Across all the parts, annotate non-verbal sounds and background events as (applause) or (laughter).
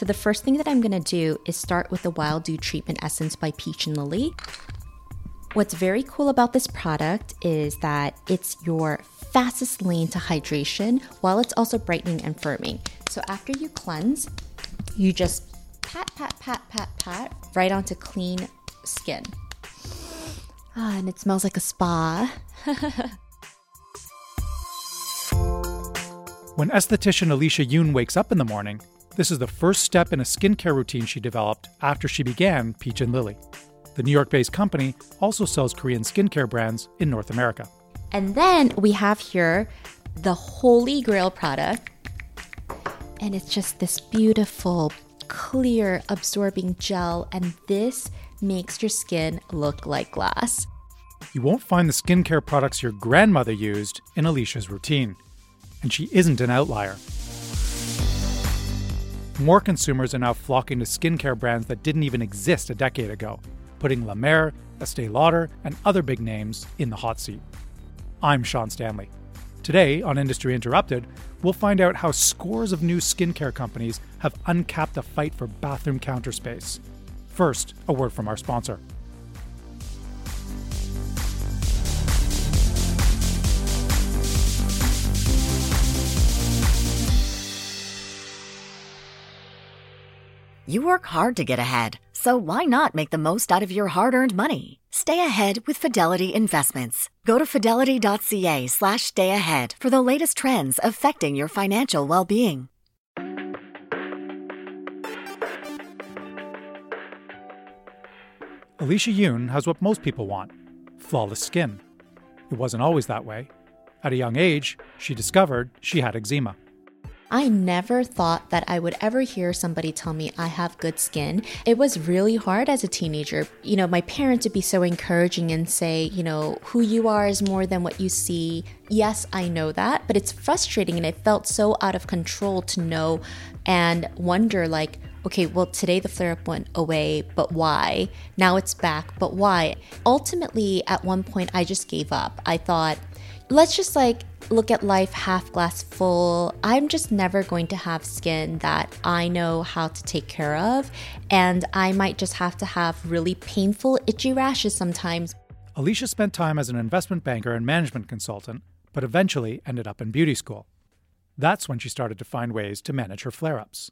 So the first thing that I'm going to do is start with the Wild Dew Treatment Essence by Peach and Lily. What's very cool about this product is that it's your fastest lane to hydration while it's also brightening and firming. So after you cleanse, you just pat, pat, pat, pat, pat right onto clean skin. Ah, and it smells like a spa. (laughs) when esthetician Alicia Yoon wakes up in the morning, this is the first step in a skincare routine she developed after she began Peach and Lily. The New York based company also sells Korean skincare brands in North America. And then we have here the Holy Grail product. And it's just this beautiful, clear, absorbing gel. And this makes your skin look like glass. You won't find the skincare products your grandmother used in Alicia's routine. And she isn't an outlier. More consumers are now flocking to skincare brands that didn't even exist a decade ago putting La Mer, Estee Lauder, and other big names in the hot seat. I'm Sean Stanley. Today on Industry Interrupted, we'll find out how scores of new skincare companies have uncapped the fight for bathroom counter space. First, a word from our sponsor. You work hard to get ahead, so why not make the most out of your hard earned money? Stay ahead with Fidelity Investments. Go to fidelity.ca slash stay ahead for the latest trends affecting your financial well being. Alicia Yoon has what most people want flawless skin. It wasn't always that way. At a young age, she discovered she had eczema. I never thought that I would ever hear somebody tell me I have good skin. It was really hard as a teenager. You know, my parents would be so encouraging and say, you know, who you are is more than what you see. Yes, I know that, but it's frustrating and it felt so out of control to know and wonder like, okay, well, today the flare up went away, but why? Now it's back, but why? Ultimately, at one point, I just gave up. I thought, let's just like look at life half glass full. I'm just never going to have skin that I know how to take care of, and I might just have to have really painful, itchy rashes sometimes. Alicia spent time as an investment banker and management consultant, but eventually ended up in beauty school. That's when she started to find ways to manage her flare ups.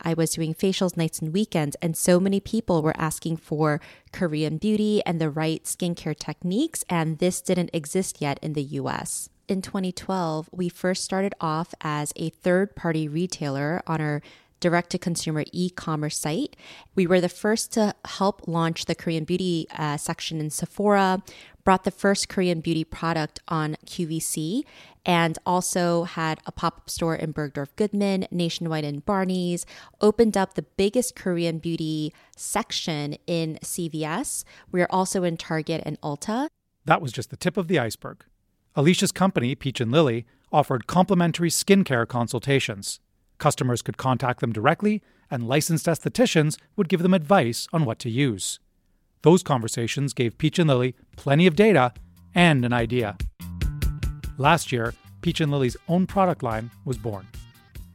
I was doing facials nights and weekends, and so many people were asking for Korean beauty and the right skincare techniques, and this didn't exist yet in the US in 2012, we first started off as a third party retailer on our direct to consumer e commerce site. We were the first to help launch the Korean beauty uh, section in Sephora, brought the first Korean beauty product on QVC, and also had a pop up store in Bergdorf Goodman, nationwide in Barney's, opened up the biggest Korean beauty section in CVS. We are also in Target and Ulta. That was just the tip of the iceberg. Alicia's company, Peach and Lily, offered complimentary skincare consultations. Customers could contact them directly, and licensed estheticians would give them advice on what to use. Those conversations gave Peach and Lily plenty of data and an idea. Last year, Peach and Lily's own product line was born.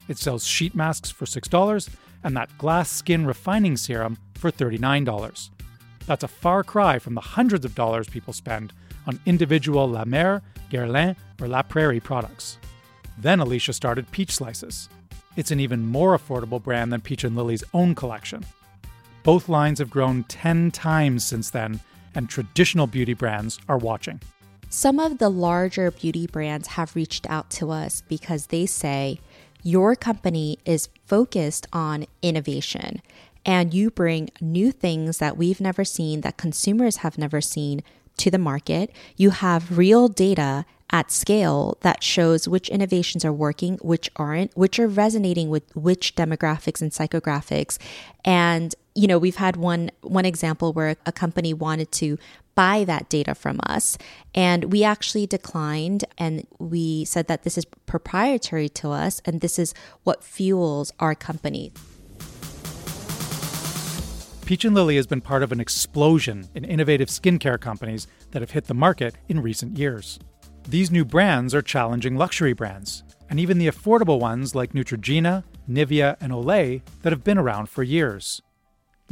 It sells sheet masks for $6 and that glass skin refining serum for $39. That's a far cry from the hundreds of dollars people spend on individual La Mer, Guerlain, or La Prairie products. Then Alicia started Peach Slices. It's an even more affordable brand than Peach and Lily's own collection. Both lines have grown 10 times since then, and traditional beauty brands are watching. Some of the larger beauty brands have reached out to us because they say, Your company is focused on innovation and you bring new things that we've never seen, that consumers have never seen to the market. You have real data at scale that shows which innovations are working, which aren't, which are resonating with which demographics and psychographics. And you know, we've had one one example where a company wanted to buy that data from us and we actually declined and we said that this is proprietary to us and this is what fuels our company. Peach and Lily has been part of an explosion in innovative skincare companies that have hit the market in recent years. These new brands are challenging luxury brands, and even the affordable ones like Neutrogena, Nivea, and Olay that have been around for years.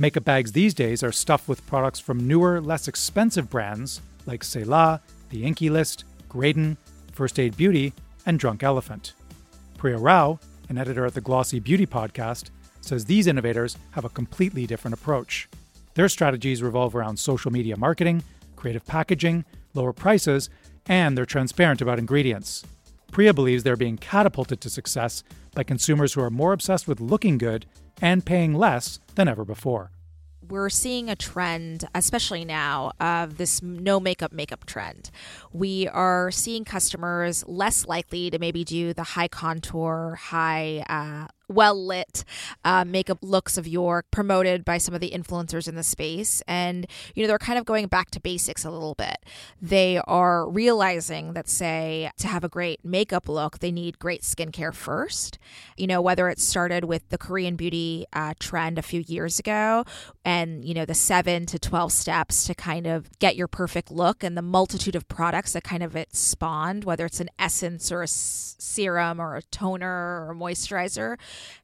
Makeup bags these days are stuffed with products from newer, less expensive brands like Selah, The INKEY List, Graydon, First Aid Beauty, and Drunk Elephant. Priya Rao, an editor at the Glossy Beauty podcast, says these innovators have a completely different approach. Their strategies revolve around social media marketing, creative packaging, lower prices, and they're transparent about ingredients. Priya believes they're being catapulted to success by consumers who are more obsessed with looking good and paying less than ever before we're seeing a trend, especially now, of this no makeup makeup trend. We are seeing customers less likely to maybe do the high contour, high uh, well lit uh, makeup looks of York promoted by some of the influencers in the space. And, you know, they're kind of going back to basics a little bit. They are realizing that, say, to have a great makeup look, they need great skincare first. You know, whether it started with the Korean beauty uh, trend a few years ago and, you know, the seven to 12 steps to kind of get your perfect look and the multitude of products that kind of it spawned, whether it's an essence or a serum or a toner or a moisturizer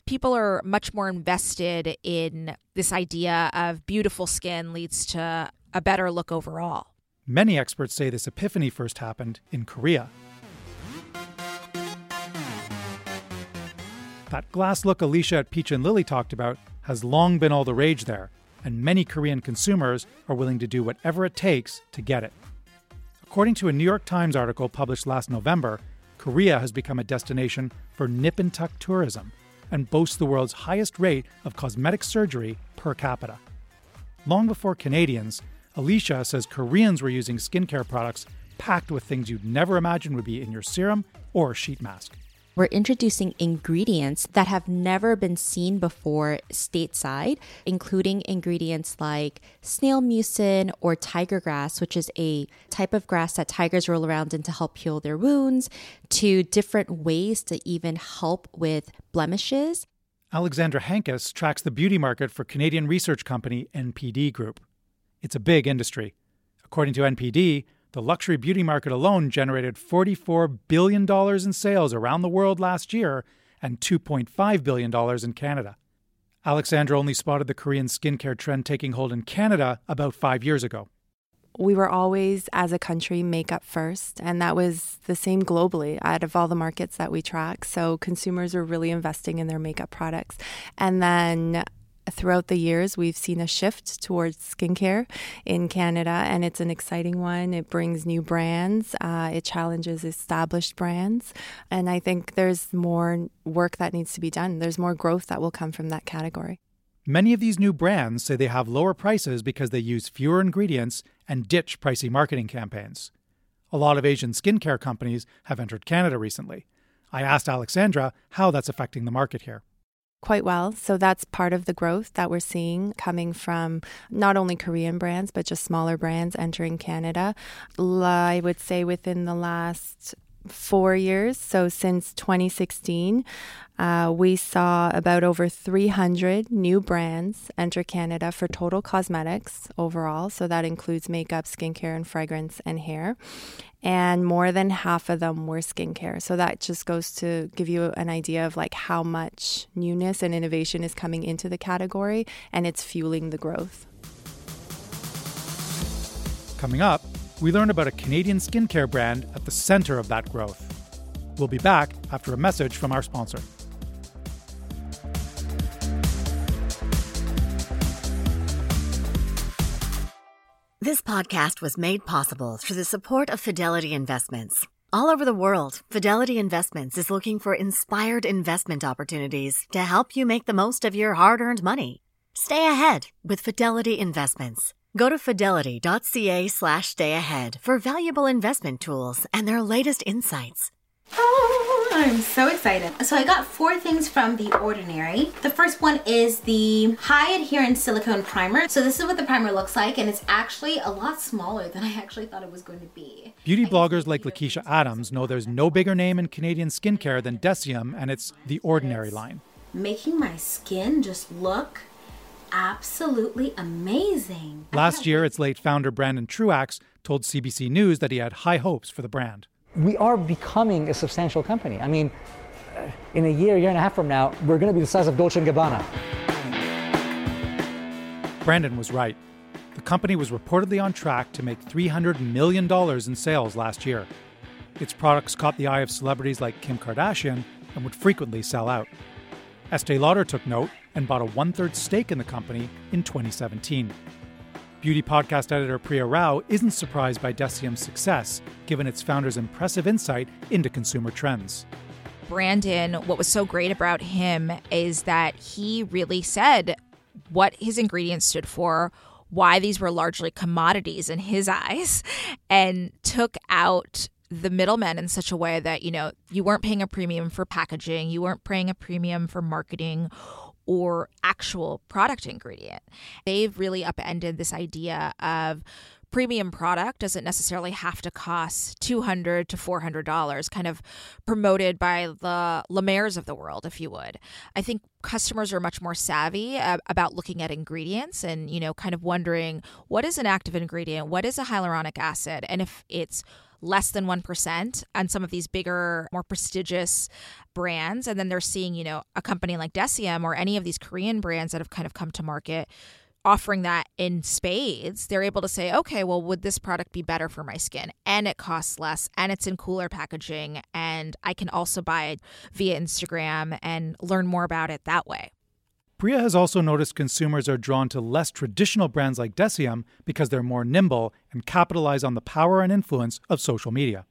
people are much more invested in this idea of beautiful skin leads to a better look overall. Many experts say this epiphany first happened in Korea. That glass look Alicia at Peach and Lily talked about has long been all the rage there, and many Korean consumers are willing to do whatever it takes to get it. According to a New York Times article published last November, Korea has become a destination for nip and tuck tourism, and boasts the world's highest rate of cosmetic surgery per capita. Long before Canadians, Alicia says Koreans were using skincare products packed with things you'd never imagine would be in your serum or sheet mask we're introducing ingredients that have never been seen before stateside, including ingredients like snail mucin or tiger grass, which is a type of grass that tigers roll around in to help heal their wounds, to different ways to even help with blemishes. Alecsandra Hancas tracks the beauty market for Canadian research company NPD Group. It's a big industry. According to NPD, the luxury beauty market alone generated $44 billion in sales around the world last year and $2.5 billion in Canada. Alecsandra only spotted the Korean skincare trend taking hold in Canada about five years ago. We were always, as a country, makeup first, and that was the same globally out of all the markets that we track. So consumers were really investing in their makeup products. And then throughout the years, we've seen a shift towards skincare in Canada, and it's an exciting one. It brings new brands, uh, it challenges established brands, and I think there's more work that needs to be done. There's more growth that will come from that category. Many of these new brands say they have lower prices because they use fewer ingredients and ditch pricey marketing campaigns. A lot of Asian skincare companies have entered Canada recently. I asked Alecsandra how that's affecting the market here quite well. So that's part of the growth that we're seeing coming from not only Korean brands, but just smaller brands entering Canada. I would say within the last four years, so since 2016, uh, we saw about over 300 new brands enter Canada for total cosmetics overall. So that includes makeup, skincare, and fragrance and hair. And more than half of them were skincare. So that just goes to give you an idea of like how much newness and innovation is coming into the category and it's fueling the growth. Coming up, we learn about a Canadian skincare brand at the center of that growth. We'll be back after a message from our sponsor. This podcast was made possible through the support of Fidelity Investments. All over the world, Fidelity Investments is looking for inspired investment opportunities to help you make the most of your hard earned money. Stay ahead with Fidelity Investments. Go to fidelity.ca slash stay ahead for valuable investment tools and their latest insights. Oh, I'm so excited. So I got four things from The Ordinary. The first one is the High Adherence Silicone Primer. So this is what the primer looks like, and it's actually a lot smaller than I actually thought it was going to be. Beauty bloggers like Lakeisha Adams know there's no bigger name in Canadian skincare than Deciem, and it's The Ordinary line. Making my skin just look absolutely amazing. Last year, its late founder Brandon Truaxe told CBC News that he had high hopes for the brand. We are becoming a substantial company. I mean, uh, in a year, year and a half from now, we're going to be the size of Dolce & Gabbana. Brandon was right. The company was reportedly on track to make $300 million in sales last year. Its products caught the eye of celebrities like Kim Kardashian and would frequently sell out. Estee Lauder took note and bought a one third stake in the company in 2017. Beauty podcast editor Priya Rao isn't surprised by Deciem success, given its founder's impressive insight into consumer trends. Brandon, what was so great about him is that he really said what his ingredients stood for, why these were largely commodities in his (laughs) eyes, and took out the middlemen in such a way that, you know, you weren't paying a premium for packaging, you weren't paying a premium for marketing or actual product ingredient. They've really upended this idea of premium product doesn't necessarily have to cost 200 to $400 kind of promoted by the La Mers of the world if you would i think customers are much more savvy uh, about looking at ingredients and you know kind of wondering what is an active ingredient what is a hyaluronic acid and if it's less than 1% on some of these bigger, more prestigious brands. And then they're seeing, you know, a company like Deciem or any of these Korean brands that have kind of come to market offering that in spades, they're able to say, okay, well, would this product be better for my skin? And it costs less and it's in cooler packaging. And I can also buy it via Instagram and learn more about it that way. Priya has also noticed consumers are drawn to less traditional brands like Deciem because they're more nimble and capitalize on the power and influence of social media.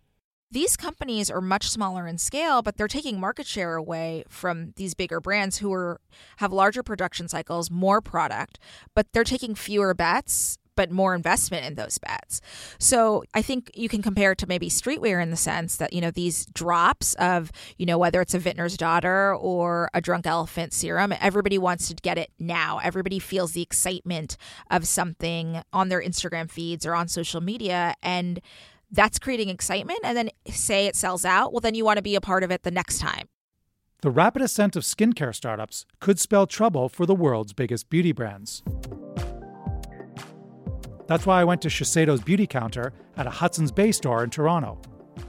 These companies are much smaller in scale, but they're taking market share away from these bigger brands who are have larger production cycles, more product, but they're taking fewer bets but more investment in those bets. So I think you can compare it to maybe streetwear in the sense that, you know, these drops of, you know, whether it's a vintner's daughter or a drunk elephant serum, everybody wants to get it now. Everybody feels the excitement of something on their Instagram feeds or on social media. And that's creating excitement. And then say it sells out, well, then you want to be a part of it the next time. The rapid ascent of skincare startups could spell trouble for the world's biggest beauty brands. That's why I went to Shiseido's beauty counter at a Hudson's Bay store in Toronto.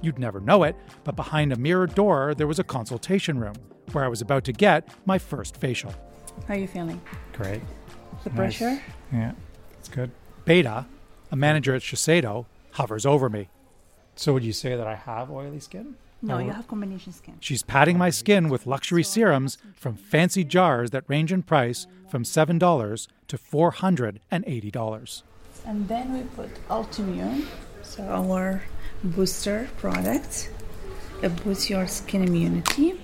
You'd never know it, but behind a mirrored door, there was a consultation room where I was about to get my first facial. How are you feeling? Great. The nice. pressure? Yeah, it's good. Beta, a manager at Shiseido, hovers over me. So, would you say that I have oily skin? No, you have combination skin. She's patting my skin with luxury serums from fancy jars that range in price from $7 to $480. And then we put Ultimune, so our booster product. It boosts your skin immunity.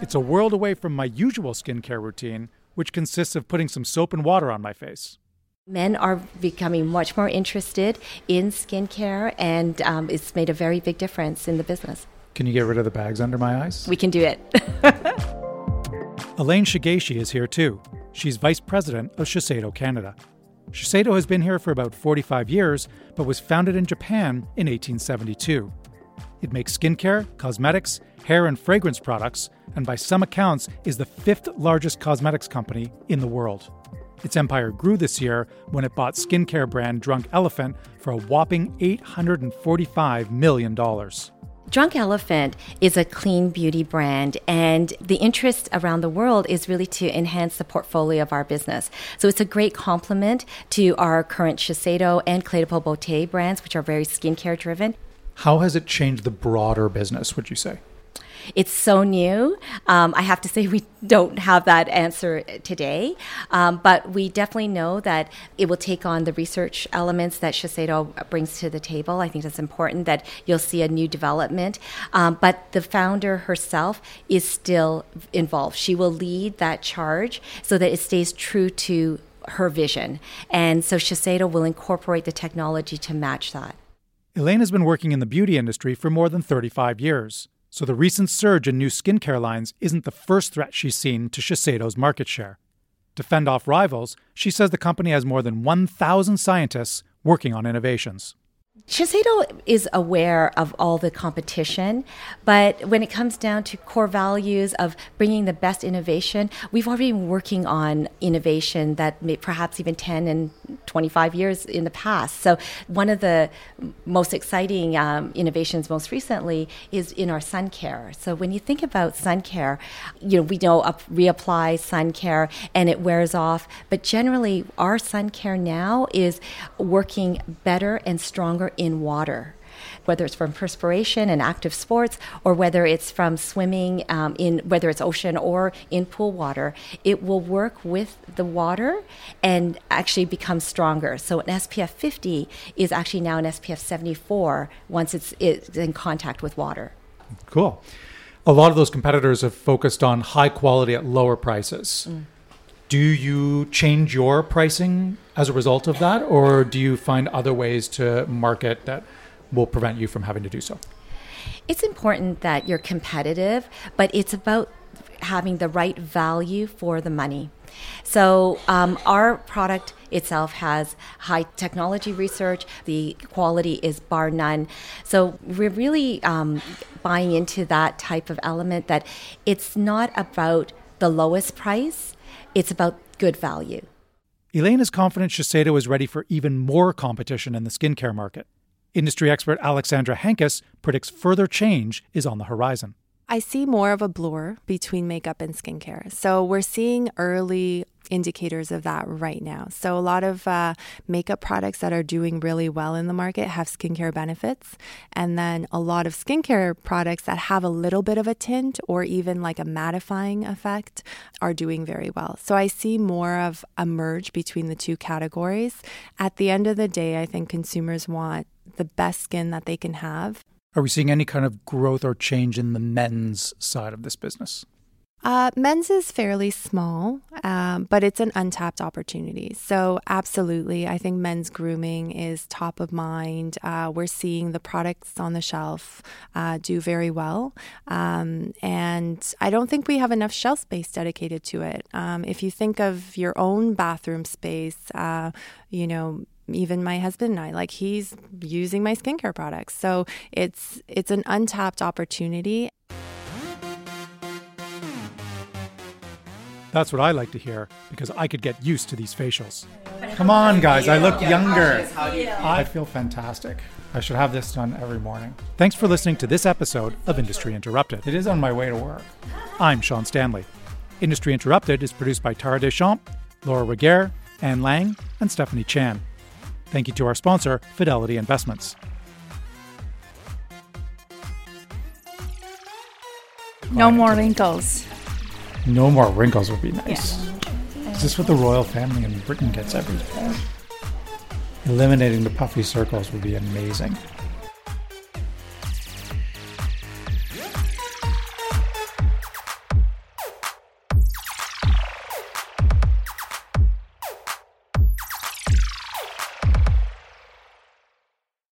It's a world away from my usual skincare routine, which consists of putting some soap and water on my face. Men are becoming much more interested in skincare, and um, it's made a very big difference in the business. Can you get rid of the bags under my eyes? We can do it. (laughs) Elaine Shigeishi is here too. She's vice president of Shiseido Canada. Shiseido has been here for about 45 years, but was founded in Japan in 1872. It makes skincare, cosmetics, hair, and fragrance products, and by some accounts is the fifth largest cosmetics company in the world. Its empire grew this year when it bought skincare brand Drunk Elephant for a whopping $845 million. Drunk Elephant is a clean beauty brand, and the interest around the world is really to enhance the portfolio of our business. So it's a great complement to our current Shiseido and Clé de Peau Beauté brands, which are very skincare driven. How has it changed the broader business, would you say? It's so new. Um, I have to say, (laughs) we don't have that answer today, um, but we definitely know that it will take on the research elements that Shiseido brings to the table. I think that's important that you'll see a new development. Um, but the founder herself is still involved. She will lead that charge so that it stays true to her vision. And so Shiseido will incorporate the technology to match that. Elaine has been working in the beauty industry for more than 35 years. So the recent surge in new skincare lines isn't the first threat she's seen to Shiseido's market share. To fend off rivals, she says the company has more than 1,000 scientists working on innovations. Shiseido is aware of all the competition, but when it comes down to core values of bringing the best innovation, we've already been working on innovation that may perhaps even 10 and 25 years in the past. So, one of the most exciting um, innovations most recently is in our sun care. So, when you think about sun care, you know, we know up, reapply sun care and it wears off, but generally, our sun care now is working better and stronger in water whether it's from perspiration and active sports or whether it's from swimming um, in whether it's ocean or in pool water it will work with the water and actually become stronger. So an spf 50 is actually now an spf 74 once it's, it's in contact with water. Cool. A lot of those competitors have focused on high quality at lower prices. Mm. Do you change your pricing as a result of that, or do you find other ways to market that will prevent you from having to do so? It's important that you're competitive, but it's about having the right value for the money. So, um, our product itself has high technology research. The quality is bar none. So, we're really um, buying into that type of element that it's not about the lowest price, it's about good value. Elaine is confident Shiseido is ready for even more competition in the skincare market. Industry expert Alecsandra Hancas predicts further change is on the horizon. I see more of a blur between makeup and skincare. So we're seeing early indicators of that right now. So, a lot of uh, makeup products that are doing really well in the market have skincare benefits. And then a lot of skincare products that have a little bit of a tint or even like a mattifying effect are doing very well. So, I see more of a merge between the two categories. At the end of the day, I think consumers want the best skin that they can have. Are we seeing any kind of growth or change in the men's side of this business? Uh, men's is fairly small, um, but it's an untapped opportunity. So, absolutely, I think men's grooming is top of mind. Uh, we're seeing the products on the shelf uh, do very well. Um, and I don't think we have enough shelf space dedicated to it. Um, if you think of your own bathroom space, uh, you know, even my husband and I like he's using my skincare products. So it's it's an untapped opportunity. That's what I like to hear because I could get used to these facials. Come on, guys, I look younger. I feel fantastic. I should have this done every morning. Thanks for listening to this episode of Industry Interrupted. It is on my way to work. I'm Sean Stanley. Industry Interrupted is produced by Tara Deschamps, Laura Reguer, Anne Lang, and Stephanie Chan. Thank you to our sponsor, Fidelity Investments. No more wrinkles. No more wrinkles would be nice. Yeah. Is this what the royal family in Britain gets every day? Eliminating the puffy circles would be amazing.